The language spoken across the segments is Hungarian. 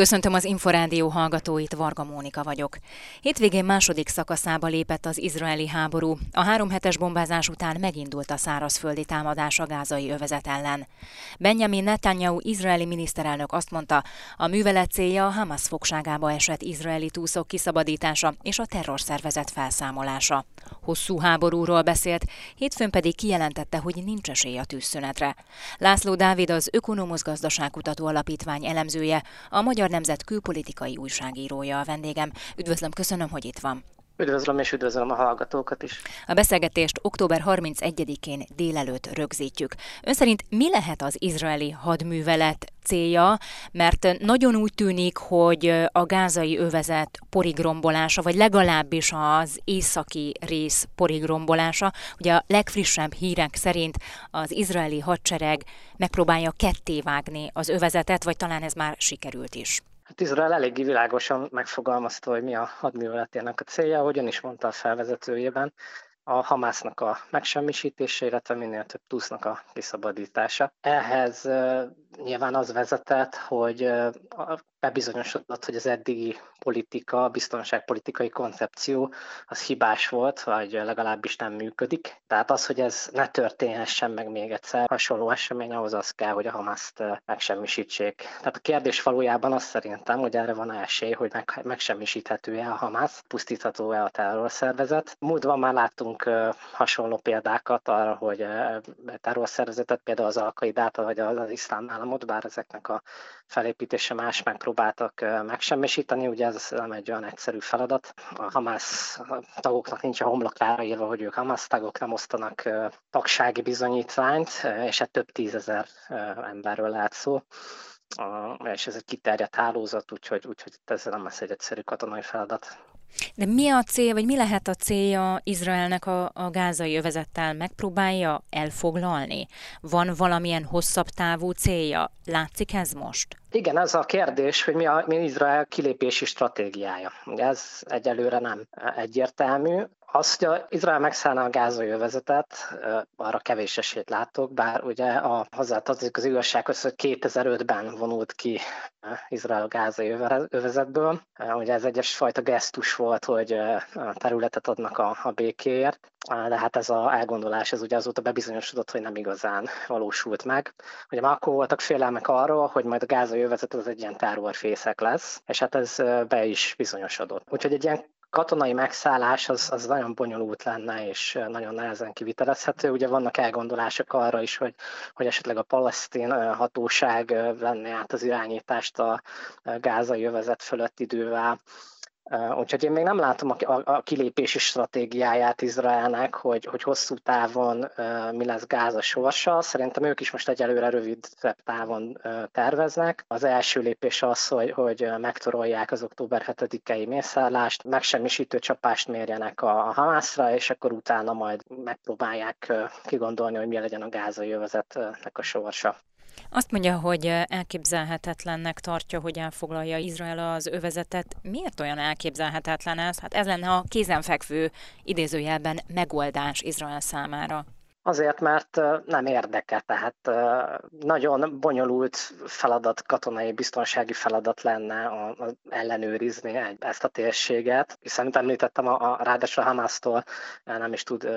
Köszöntöm az Inforádió hallgatóit, Varga Mónika vagyok. Hétvégén második szakaszába lépett az izraeli háború. A három hetes bombázás után megindult a szárazföldi támadás a gázai övezet ellen. Benjamin Netanyahu izraeli miniszterelnök azt mondta, a művelet célja a Hamas fogságába esett izraeli túszok kiszabadítása és a terrorszervezet felszámolása. Hosszú háborúról beszélt, hétfőn pedig kijelentette, hogy nincs esély a tűzszünetre. László Dávid az Ökonomusz Gazdaságkutató Alapítvány elemzője, a Magyar Nemzet külpolitikai újságírója a vendégem. Üdvözlöm, köszönöm, hogy itt van. Üdvözlöm és üdvözlöm a hallgatókat is. A beszélgetést október 31-én délelőtt rögzítjük. Ön szerint mi lehet az izraeli hadművelet célja, mert nagyon úgy tűnik, hogy a gázai övezet porigrombolása, vagy legalábbis az északi rész porigrombolása. Ugye a legfrissebb hírek szerint az izraeli hadsereg megpróbálja kettévágni az övezetet, vagy talán ez már sikerült is. Hát Izrael eléggé világosan megfogalmazta, hogy mi a hadműveletének a célja, hogyan is mondta a felvezetőjében, a Hamásznak a megsemmisítése, illetve minél több túsznak a kiszabadítása. Ehhez nyilván az vezetett, hogy bebizonyosodott, hogy az eddigi politika, biztonságpolitikai koncepció az hibás volt, vagy legalábbis nem működik. Tehát az, hogy ez ne történhessen meg még egyszer hasonló esemény, ahhoz az kell, hogy a Hamaszt megsemmisítsék. Tehát a kérdés valójában az szerintem, hogy erre van esély, hogy meg, megsemmisíthető-e a Hamas, pusztítható-e a terrorszervezet. Múltban már láttunk hasonló példákat arra, hogy terrorszervezetet, például az Alkaidát, vagy az iszlám államot, bár ezeknek a felépítése más megpróbáltak megsemmisíteni, ugye ez nem egy olyan egyszerű feladat. A Hamas tagoknak nincs a homlokára írva, hogy ők Hamas tagok, nem osztanak tagsági bizonyítványt, és hát több tízezer emberről lehet szó és ez egy kiterjedt hálózat, úgyhogy, úgyhogy ez nem lesz egy egyszerű katonai feladat. De mi a cél, vagy mi lehet a célja Izraelnek a, a gázai övezettel? Megpróbálja elfoglalni? Van valamilyen hosszabb távú célja? Látszik ez most? Igen, ez a kérdés, hogy mi, a, mi Izrael kilépési stratégiája. Ez egyelőre nem egyértelmű. Az, hogy a Izrael megszállna a gázai arra kevés esélyt látok, bár ugye a hozzátartozik az igazsághoz, hogy 2005-ben vonult ki Izrael a gázai övezetből. Ugye ez egyes fajta gesztus volt, hogy területet adnak a, a békéért, de hát ez a elgondolás, ez ugye azóta bebizonyosodott, hogy nem igazán valósult meg. Ugye már akkor voltak félelmek arról, hogy majd a gázai az egy ilyen terrorfészek lesz, és hát ez be is bizonyosodott. Úgyhogy egy ilyen katonai megszállás az, az nagyon bonyolult lenne, és nagyon nehezen kivitelezhető. Ugye vannak elgondolások arra is, hogy, hogy esetleg a palesztin hatóság venné át az irányítást a gázai övezet fölött idővel, Úgyhogy én még nem látom a, a, kilépési stratégiáját Izraelnek, hogy, hogy hosszú távon uh, mi lesz Gáza sorsa. Szerintem ők is most egyelőre rövidebb távon uh, terveznek. Az első lépés az, hogy, hogy megtorolják az október 7-i mészállást, megsemmisítő csapást mérjenek a, a Hamászra, és akkor utána majd megpróbálják kigondolni, hogy mi legyen a gázai övezetnek a sorsa. Azt mondja, hogy elképzelhetetlennek tartja, hogy elfoglalja Izrael az övezetet. Miért olyan elképzelhetetlen ez? Hát ez lenne a kézenfekvő idézőjelben megoldás Izrael számára. Azért, mert nem érdeke, tehát nagyon bonyolult feladat, katonai biztonsági feladat lenne a, a ellenőrizni ezt a térséget, hiszen, mint említettem, a, a ráadásul Hamásztól nem is tud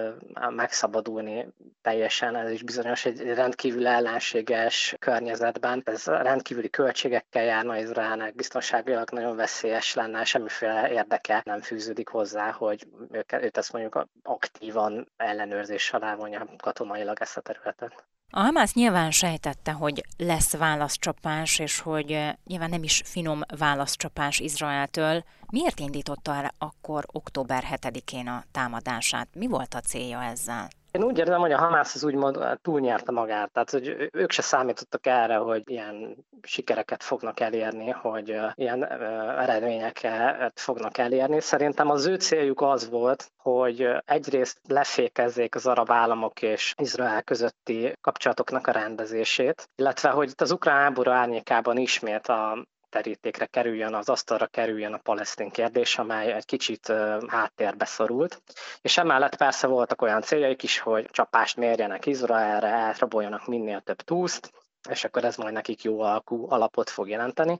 megszabadulni teljesen, ez is bizonyos egy rendkívül ellenséges környezetben. Ez rendkívüli költségekkel járna Izraelnek, biztonságilag nagyon veszélyes lenne, semmiféle érdeke nem fűződik hozzá, hogy őt, őt ezt mondjuk aktívan ellenőrzés alá vonja katonailag ezt a területet. A Hamász nyilván sejtette, hogy lesz válaszcsapás, és hogy eh, nyilván nem is finom válaszcsapás Izraeltől. Miért indította el akkor október 7-én a támadását? Mi volt a célja ezzel? Én úgy érzem, hogy a Hamász az úgymond túlnyerte magát, tehát hogy ők se számítottak erre, hogy ilyen sikereket fognak elérni, hogy ilyen eredményeket fognak elérni. Szerintem az ő céljuk az volt, hogy egyrészt lefékezzék az arab államok és Izrael közötti kapcsolatoknak a rendezését, illetve hogy itt az ukrán háború árnyékában ismét a terítékre kerüljön, az asztalra kerüljön a palesztin kérdés, amely egy kicsit háttérbe szorult. És emellett persze voltak olyan céljaik is, hogy csapást mérjenek Izraelre, elraboljanak minél több túszt, és akkor ez majd nekik jó alkú alapot fog jelenteni.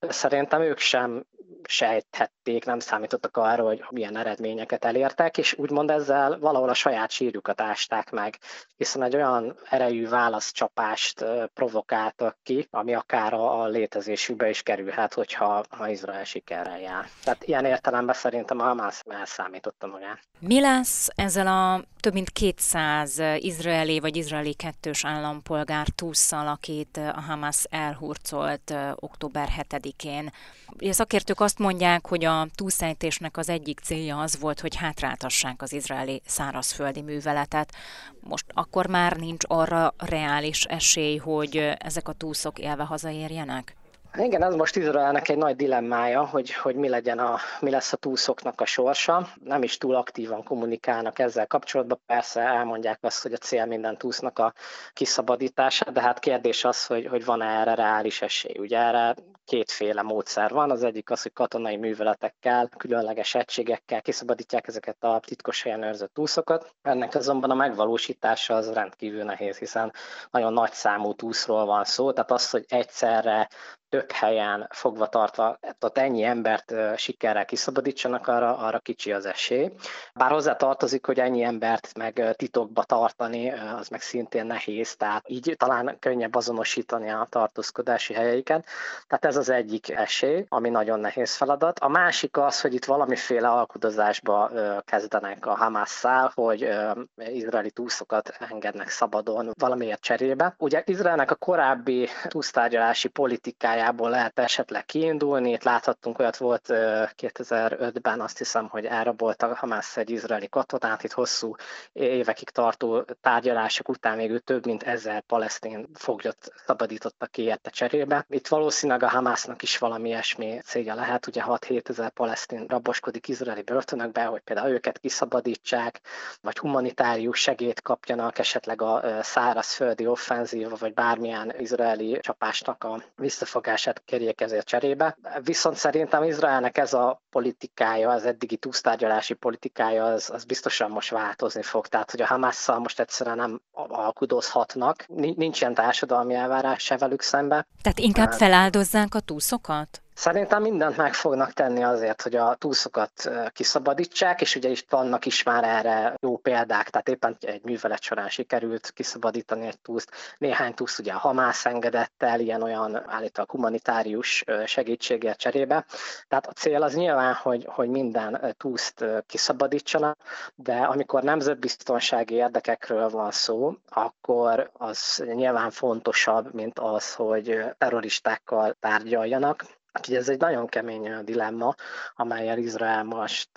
Szerintem ők sem sejthették, nem számítottak arra, hogy milyen eredményeket elértek, és úgymond ezzel valahol a saját sírjukat ásták meg, hiszen egy olyan erejű válaszcsapást provokáltak ki, ami akár a létezésükbe is kerülhet, hogyha ha Izrael sikerrel jár. Tehát ilyen értelemben szerintem a Hamász elszámította magát. Mi lesz ezzel a több mint 200 izraeli vagy izraeli kettős állampolgár túszal, akit a Hamas elhurcolt október 7-én? A szakértők azt mondják, hogy a túlszejtésnek az egyik célja az volt, hogy hátráltassák az izraeli szárazföldi műveletet. Most akkor már nincs arra reális esély, hogy ezek a túszok élve hazaérjenek? Igen, ez most Izraelnek egy nagy dilemmája, hogy, hogy mi, legyen a, mi lesz a túszoknak a sorsa. Nem is túl aktívan kommunikálnak ezzel kapcsolatban. Persze elmondják azt, hogy a cél minden túsznak a kiszabadítása, de hát kérdés az, hogy, hogy van-e erre reális esély. Ugye erre kétféle módszer van. Az egyik az, hogy katonai műveletekkel, különleges egységekkel kiszabadítják ezeket a titkos helyen őrzött túszokat. Ennek azonban a megvalósítása az rendkívül nehéz, hiszen nagyon nagy számú túszról van szó, tehát az, hogy egyszerre több helyen fogva tartva, tehát ennyi embert sikerrel kiszabadítsanak, arra, arra kicsi az esély. Bár hozzá tartozik, hogy ennyi embert meg titokba tartani, az meg szintén nehéz, tehát így talán könnyebb azonosítani a tartózkodási helyeiket. Tehát ez az egyik esély, ami nagyon nehéz feladat. A másik az, hogy itt valamiféle alkudozásba kezdenek a Hamásszal, hogy izraeli túszokat engednek szabadon valamiért cserébe. Ugye Izraelnek a korábbi túsztárgyalási politikája politikájából lehet esetleg kiindulni. Itt láthattunk, olyat volt 2005-ben, azt hiszem, hogy elrabolta Hamász egy izraeli katonát, itt hosszú évekig tartó tárgyalások után még több mint ezer palesztin foglyot szabadítottak ki érte cserébe. Itt valószínűleg a Hamásznak is valami ilyesmi célja lehet, ugye 6-7 ezer palesztin raboskodik izraeli börtönökbe, hogy például őket kiszabadítsák, vagy humanitárius segélyt kapjanak, esetleg a szárazföldi offenzíva, vagy bármilyen izraeli csapásnak a visszafogását megfogását kérjék ezért cserébe. Viszont szerintem Izraelnek ez a politikája, az eddigi túlsztárgyalási politikája, az, az biztosan most változni fog. Tehát, hogy a Hamasszal most egyszerűen nem alkudozhatnak. Nincs ilyen társadalmi elvárás se velük szembe. Tehát inkább feláldozzák a túszokat? Szerintem mindent meg fognak tenni azért, hogy a túszokat kiszabadítsák, és ugye is vannak is már erre jó példák, tehát éppen egy művelet során sikerült kiszabadítani egy túszt. Néhány túsz ugye a Hamász engedett el, ilyen-olyan állítólag humanitárius segítségért cserébe. Tehát a cél az nyilván, hogy, hogy minden túszt kiszabadítsanak, de amikor nemzetbiztonsági érdekekről van szó, akkor az nyilván fontosabb, mint az, hogy terroristákkal tárgyaljanak, Úgyhogy ez egy nagyon kemény dilemma, amelyel Izrael most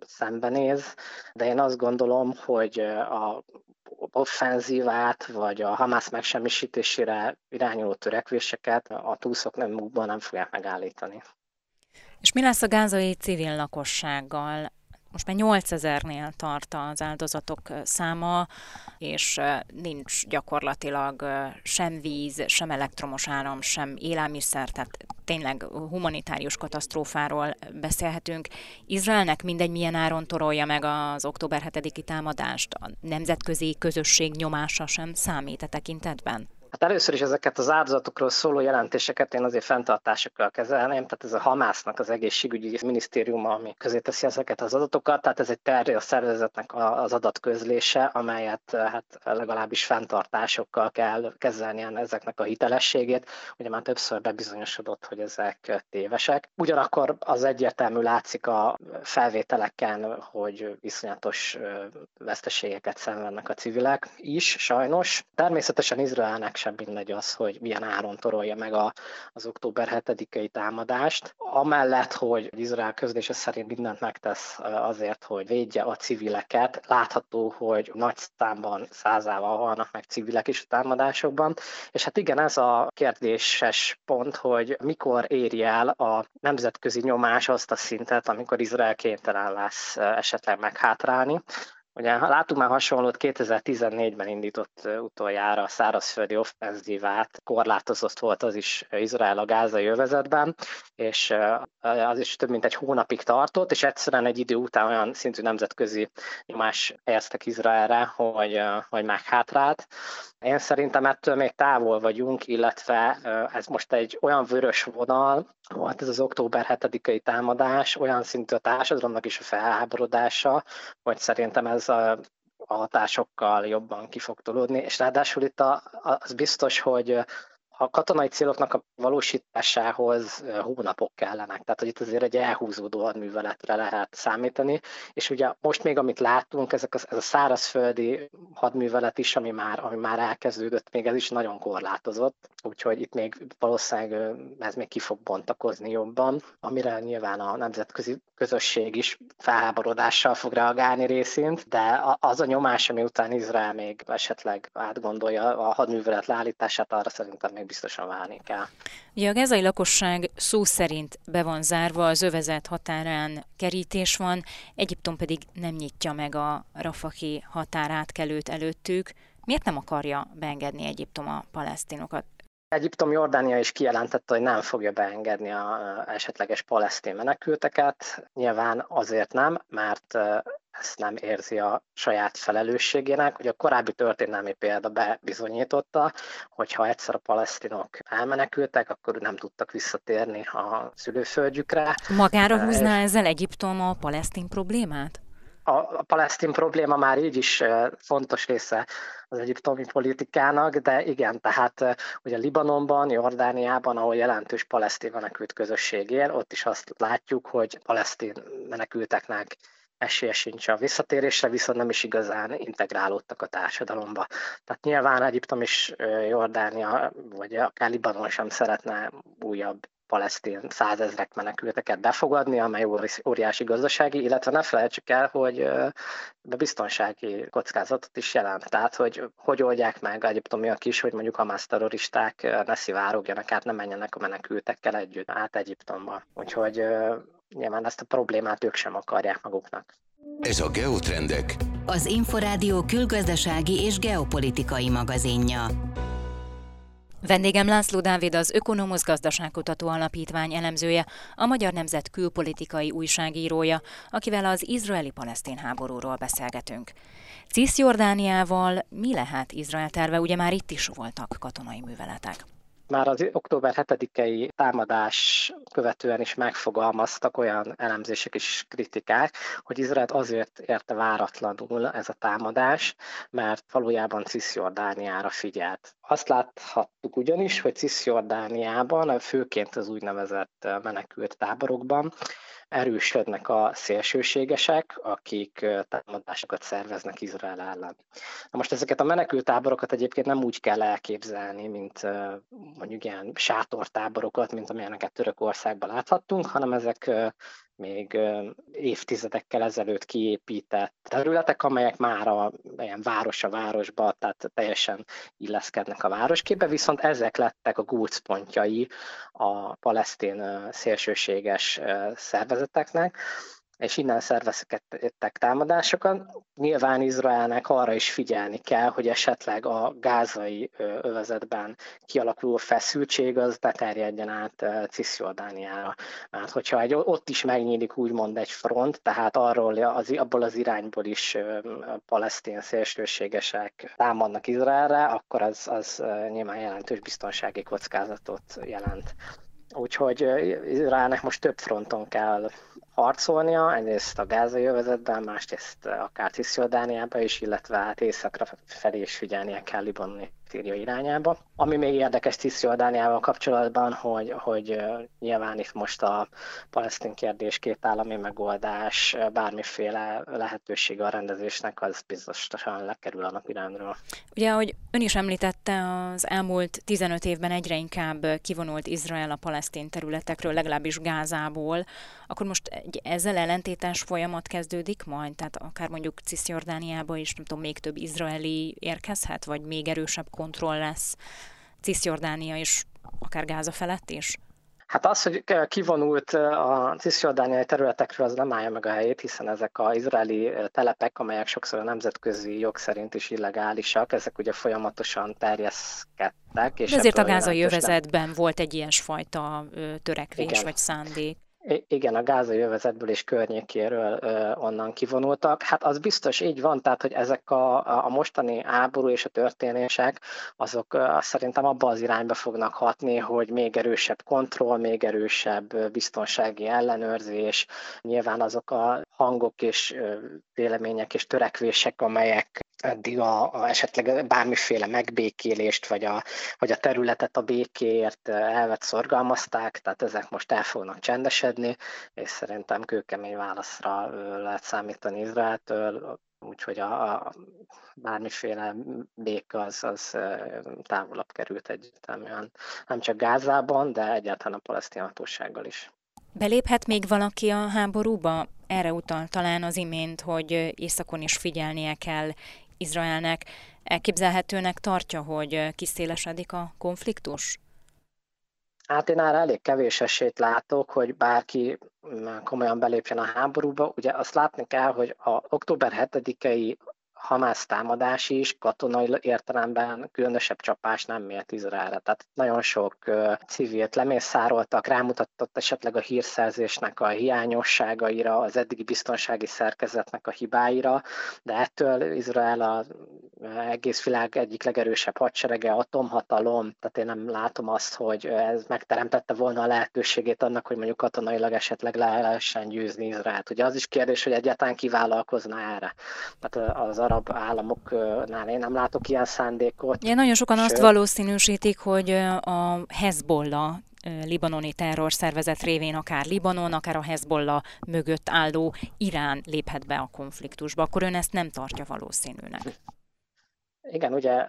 szembenéz, de én azt gondolom, hogy a offenzívát, vagy a Hamász megsemmisítésére irányuló törekvéseket a túszok nem múlva nem fogják megállítani. És mi lesz a gázai civil lakossággal? most már 8000-nél tart az áldozatok száma, és nincs gyakorlatilag sem víz, sem elektromos áram, sem élelmiszer, tehát tényleg humanitárius katasztrófáról beszélhetünk. Izraelnek mindegy milyen áron torolja meg az október 7-i támadást, a nemzetközi közösség nyomása sem számít a tekintetben? Hát először is ezeket az áldozatokról szóló jelentéseket én azért fenntartásokkal kezelném, tehát ez a Hamásznak az egészségügyi minisztériuma, ami közé teszi ezeket az adatokat, tehát ez egy terje a szervezetnek az adatközlése, amelyet hát legalábbis fenntartásokkal kell kezelni ezeknek a hitelességét. Ugye már többször bebizonyosodott, hogy ezek tévesek. Ugyanakkor az egyértelmű látszik a felvételeken, hogy iszonyatos veszteségeket szenvednek a civilek is, sajnos. Természetesen Izraelnek sem mindegy az, hogy milyen áron torolja meg a, az október 7-i támadást. Amellett, hogy Izrael közlése szerint mindent megtesz azért, hogy védje a civileket, látható, hogy nagy számban százával halnak meg civilek is a támadásokban, és hát igen, ez a kérdéses pont, hogy mikor éri el a nemzetközi nyomás azt a szintet, amikor Izrael kénytelen lesz esetleg meghátrálni Ugye látunk már hasonlót, 2014-ben indított utoljára a szárazföldi offenzívát, korlátozott volt az is Izrael a gázai övezetben, és az is több mint egy hónapig tartott, és egyszerűen egy idő után olyan szintű nemzetközi nyomás helyeztek Izraelre, hogy, hogy meghátrált. Én szerintem ettől még távol vagyunk, illetve ez most egy olyan vörös vonal, volt ez az október 7-i támadás, olyan szintű a társadalomnak is a felháborodása, hogy szerintem ez a a hatásokkal jobban ki fog tolódni, és ráadásul itt a, az biztos, hogy a katonai céloknak a valósításához hónapok kellenek, tehát hogy itt azért egy elhúzódó hadműveletre lehet számítani, és ugye most még amit látunk, ezek az, ez a szárazföldi hadművelet is, ami már, ami már elkezdődött, még ez is nagyon korlátozott, úgyhogy itt még valószínűleg ez még ki fog bontakozni jobban, amire nyilván a nemzetközi közösség is felháborodással fog reagálni részint, de az a nyomás, ami után Izrael még esetleg átgondolja a hadművelet leállítását, arra szerintem még biztosan várni kell. Ugye a gázai lakosság szó szerint be van zárva, az övezet határán kerítés van, Egyiptom pedig nem nyitja meg a rafaki határátkelőt előttük. Miért nem akarja beengedni Egyiptom a palesztinokat? Egyiptom Jordánia is kijelentette, hogy nem fogja beengedni a esetleges palesztin menekülteket. Nyilván azért nem, mert ezt nem érzi a saját felelősségének. Ugye a korábbi történelmi példa bebizonyította, hogy ha egyszer a palesztinok elmenekültek, akkor nem tudtak visszatérni a szülőföldjükre. Magára húzná ezzel Egyiptom a palesztin problémát? A, a palesztin probléma már így is fontos része az egyiptomi politikának, de igen, tehát ugye Libanonban, Jordániában, ahol jelentős palesztin menekült közösség él, ott is azt látjuk, hogy palesztin menekülteknek esélye sincs a visszatérésre, viszont nem is igazán integrálódtak a társadalomba. Tehát nyilván Egyiptom is Jordánia, vagy akár Libanon sem szeretne újabb palesztin százezrek menekülteket befogadni, amely óriási gazdasági, illetve ne felejtsük el, hogy a biztonsági kockázatot is jelent. Tehát, hogy hogy oldják meg egyiptomiak is, hogy mondjuk Hamász terroristák ne szivárogjanak át, ne menjenek a menekültekkel együtt át Egyiptomba. Úgyhogy nyilván ezt a problémát ők sem akarják maguknak. Ez a Geotrendek. Az Inforádió külgazdasági és geopolitikai magazinja. Vendégem László Dávid az Ökonomusz Gazdaságkutató Alapítvány elemzője, a Magyar Nemzet külpolitikai újságírója, akivel az izraeli-palesztin háborúról beszélgetünk. Cisjordániával mi lehet Izrael terve? Ugye már itt is voltak katonai műveletek. Már az október 7-i támadás követően is megfogalmaztak olyan elemzések és kritikák, hogy Izrael azért érte váratlanul ez a támadás, mert valójában Cisjordániára figyelt. Azt láthattuk ugyanis, hogy Cisjordániában, főként az úgynevezett menekült táborokban erősödnek a szélsőségesek, akik támadásokat szerveznek Izrael ellen. Na most ezeket a menekültáborokat egyébként nem úgy kell elképzelni, mint mondjuk ilyen sátortáborokat, mint amilyeneket Törökországban láthattunk, hanem ezek még évtizedekkel ezelőtt kiépített területek, amelyek már a ilyen város a városba, tehát teljesen illeszkednek a városképbe, viszont ezek lettek a gócpontjai a palesztin szélsőséges szervezeteknek, és innen szerveztek támadásokat. Nyilván Izraelnek arra is figyelni kell, hogy esetleg a gázai övezetben kialakuló feszültség az beterjedjen át Cisjordániára. Mert hogyha egy, ott is megnyílik úgymond egy front, tehát arról az, abból az irányból is palesztin szélsőségesek támadnak Izraelre, akkor az, az nyilván jelentős biztonsági kockázatot jelent. Úgyhogy Izraelnek most több fronton kell harcolnia, egyrészt a gázai övezetben, másrészt akár Cisjordániában is, illetve hát északra felé is figyelnie kell Libanoni Szíria irányába. Ami még érdekes Cisjordániával kapcsolatban, hogy, hogy nyilván itt most a palesztin kérdés két állami megoldás, bármiféle lehetőség a rendezésnek, az biztosan lekerül a napirendről. Ugye, ahogy ön is említette, az elmúlt 15 évben egyre inkább kivonult Izrael a palesztin területekről, legalábbis Gázából, akkor most egy ezzel ellentétes folyamat kezdődik majd? Tehát akár mondjuk Cisjordániába is, nem tudom, még több izraeli érkezhet, vagy még erősebb kontroll lesz Cisjordánia és akár Gáza felett is? Hát az, hogy kivonult a cisziordániai területekről, az nem állja meg a helyét, hiszen ezek az izraeli telepek, amelyek sokszor a nemzetközi jog szerint is illegálisak, ezek ugye folyamatosan terjeszkedtek. És De ezért a gázai övezetben volt egy ilyesfajta törekvés Igen. vagy szándék. Igen, a gázai jövezetből és környékéről ö, onnan kivonultak. Hát az biztos így van, tehát hogy ezek a, a mostani háború és a történések, azok ö, szerintem abba az irányba fognak hatni, hogy még erősebb kontroll, még erősebb biztonsági ellenőrzés, nyilván azok a hangok és ö, vélemények és törekvések, amelyek eddig a, a esetleg bármiféle megbékélést, vagy a, vagy a területet a békéért elvet szorgalmazták, tehát ezek most el fognak csendesedni, és szerintem kőkemény válaszra lehet számítani Izraeltől, úgyhogy a, a bármiféle béka az, az távolabb került egyértelműen, nem csak Gázában, de egyáltalán a palesztin hatósággal is. Beléphet még valaki a háborúba? Erre utal talán az imént, hogy északon is figyelnie kell Izraelnek. Elképzelhetőnek tartja, hogy kiszélesedik a konfliktus? Hát én erre elég kevés esélyt látok, hogy bárki komolyan belépjen a háborúba. Ugye azt látni kell, hogy a október 7-i Hamász támadás is katonai értelemben különösebb csapás nem mért Izraelre. Tehát nagyon sok civilt lemészároltak, rámutatott esetleg a hírszerzésnek a hiányosságaira, az eddigi biztonsági szerkezetnek a hibáira, de ettől Izrael a egész világ egyik legerősebb hadserege, atomhatalom, tehát én nem látom azt, hogy ez megteremtette volna a lehetőségét annak, hogy mondjuk katonailag esetleg le lehessen győzni Izraelt. Ugye az is kérdés, hogy egyáltalán kivállalkozna erre. Tehát az arab államoknál én nem látok ilyen szándékot. Ja, nagyon sokan Sőt, azt valószínűsítik, hogy a Hezbollah libanoni terrorszervezet révén akár Libanon, akár a Hezbollah mögött álló Irán léphet be a konfliktusba, akkor ön ezt nem tartja valószínűnek. Igen, ugye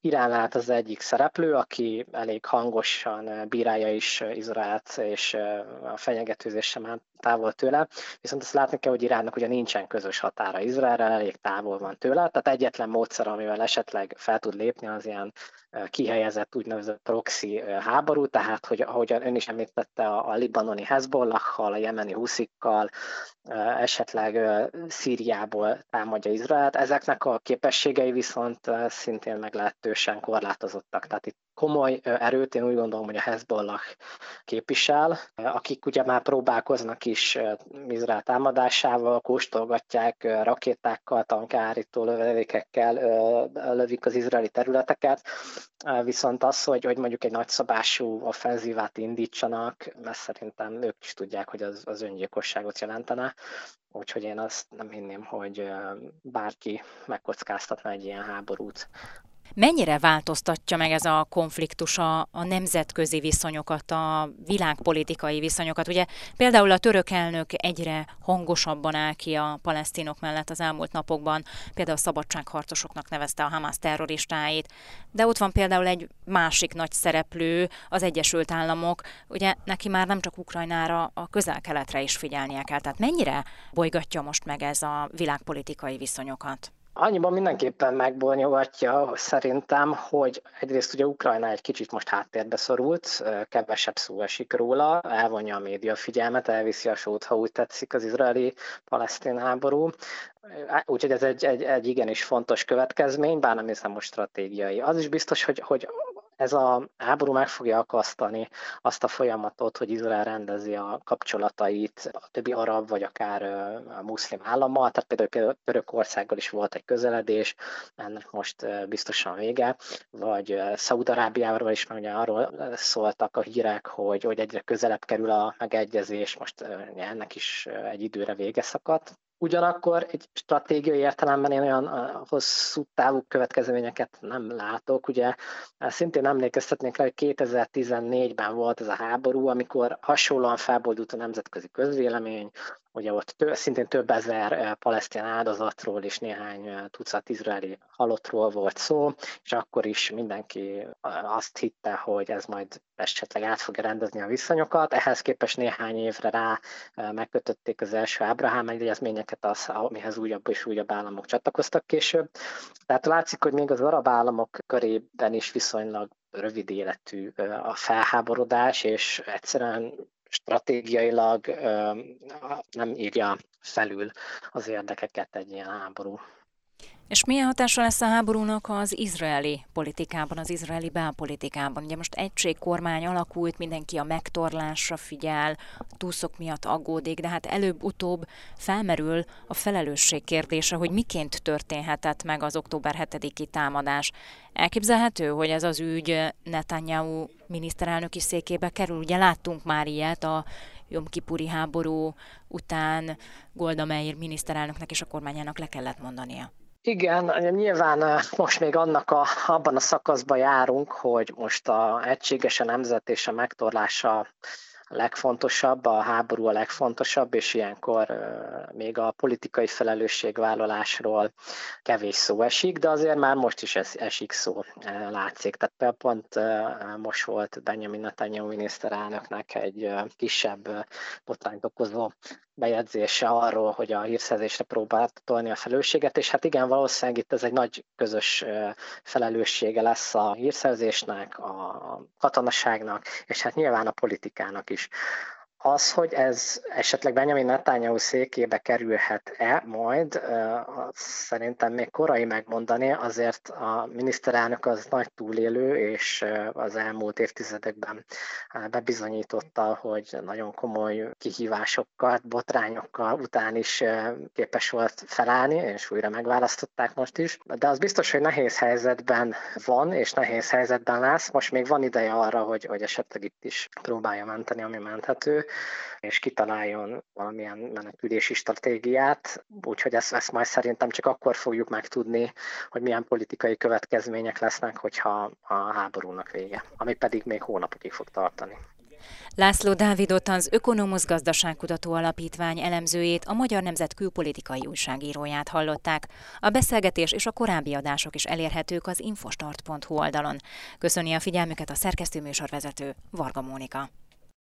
Irán lát az egyik szereplő, aki elég hangosan bírálja is Izraelt, és a fenyegetőzés sem áll távol tőle, viszont azt látni kell, hogy Iránnak ugye nincsen közös határa Izraelrel, elég távol van tőle, tehát egyetlen módszer, amivel esetleg fel tud lépni, az ilyen kihelyezett úgynevezett proxy háború, tehát hogy ahogyan ön is említette a, a libanoni Hezbollahhal, a jemeni huszikkal, esetleg Szíriából támadja Izraelt. Ezeknek a képességei viszont szintén meglehetősen korlátozottak. Tehát itt komoly erőt én úgy gondolom, hogy a Hezbollah képvisel, akik ugye már próbálkoznak is Izrael támadásával, kóstolgatják rakétákkal, tankárító lövedékekkel lövik az izraeli területeket, viszont az, hogy, hogy mondjuk egy nagyszabású offenzívát indítsanak, mert szerintem ők is tudják, hogy az, az öngyilkosságot jelentene, úgyhogy én azt nem hinném, hogy bárki megkockáztatna egy ilyen háborút Mennyire változtatja meg ez a konfliktus a, a nemzetközi viszonyokat, a világpolitikai viszonyokat? Ugye például a török elnök egyre hangosabban áll ki a palesztinok mellett az elmúlt napokban, például a szabadságharcosoknak nevezte a Hamas terroristáit, de ott van például egy másik nagy szereplő, az Egyesült Államok, ugye neki már nem csak Ukrajnára, a közel-keletre is figyelnie kell. Tehát mennyire bolygatja most meg ez a világpolitikai viszonyokat? Annyiban mindenképpen megbonyolgatja szerintem, hogy egyrészt ugye Ukrajna egy kicsit most háttérbe szorult, kevesebb szó esik róla, elvonja a média figyelmet, elviszi a sót, ha úgy tetszik az izraeli-palesztin háború. Úgyhogy ez egy, egy, egy igenis fontos következmény, bár nem hiszem most stratégiai. Az is biztos, hogy, hogy ez a háború meg fogja akasztani azt a folyamatot, hogy Izrael rendezi a kapcsolatait a többi arab vagy akár a muszlim állammal, tehát például Törökországgal is volt egy közeledés, ennek most biztosan vége, vagy Szaudarábiával is, mert ugye arról szóltak a hírek, hogy, hogy egyre közelebb kerül a megegyezés, most ennek is egy időre vége szakadt. Ugyanakkor egy stratégiai értelemben én olyan hosszú távú következményeket nem látok. Ugye szintén emlékeztetnék rá, hogy 2014-ben volt ez a háború, amikor hasonlóan felboldult a nemzetközi közvélemény, Ugye ott tő, szintén több ezer palesztin áldozatról és néhány tucat izraeli halottról volt szó, és akkor is mindenki azt hitte, hogy ez majd esetleg át fogja rendezni a viszonyokat. Ehhez képest néhány évre rá megkötötték az első Ábrahám egyezményeket, az, amihez újabb és újabb államok csatlakoztak később. Tehát látszik, hogy még az arab államok körében is viszonylag rövid életű a felháborodás, és egyszerűen stratégiailag nem írja felül az érdekeket egy ilyen háború. És milyen hatása lesz a háborúnak az izraeli politikában, az izraeli belpolitikában? Ugye most egységkormány alakult, mindenki a megtorlásra figyel, a túszok miatt aggódik, de hát előbb-utóbb felmerül a felelősség kérdése, hogy miként történhetett meg az október 7-i támadás. Elképzelhető, hogy ez az ügy Netanyahu miniszterelnöki székébe kerül? Ugye láttunk már ilyet a Jom Kipuri háború után Golda Meir miniszterelnöknek és a kormányának le kellett mondania. Igen, nyilván most még annak a, abban a szakaszban járunk, hogy most a egységes a nemzet és a megtorlása legfontosabb, a háború a legfontosabb, és ilyenkor még a politikai felelősségvállalásról kevés szó esik, de azért már most is esik szó, látszik. Tehát pont most volt Benjamin Netanyahu miniszterelnöknek egy kisebb botrányt okozó bejegyzése arról, hogy a hírszerzésre próbált tolni a felelősséget, és hát igen, valószínűleg itt ez egy nagy közös felelőssége lesz a hírszerzésnek, a katonaságnak, és hát nyilván a politikának is. change. Az, hogy ez esetleg Benjamin Netanyahu székébe kerülhet-e majd, szerintem még korai megmondani, azért a miniszterelnök az nagy túlélő, és az elmúlt évtizedekben bebizonyította, hogy nagyon komoly kihívásokkal, botrányokkal után is képes volt felállni, és újra megválasztották most is. De az biztos, hogy nehéz helyzetben van, és nehéz helyzetben lesz. Most még van ideje arra, hogy, hogy esetleg itt is próbálja menteni, ami menthető és kitaláljon valamilyen menekülési stratégiát, úgyhogy ezt, ezt majd szerintem csak akkor fogjuk megtudni, hogy milyen politikai következmények lesznek, hogyha a háborúnak vége, ami pedig még hónapokig fog tartani. László Dávidot az Ökonomusz Gazdaságkutató Alapítvány elemzőjét, a Magyar Nemzet külpolitikai újságíróját hallották. A beszélgetés és a korábbi adások is elérhetők az infostart.hu oldalon. Köszöni a figyelmüket a szerkesztő műsorvezető Varga Mónika.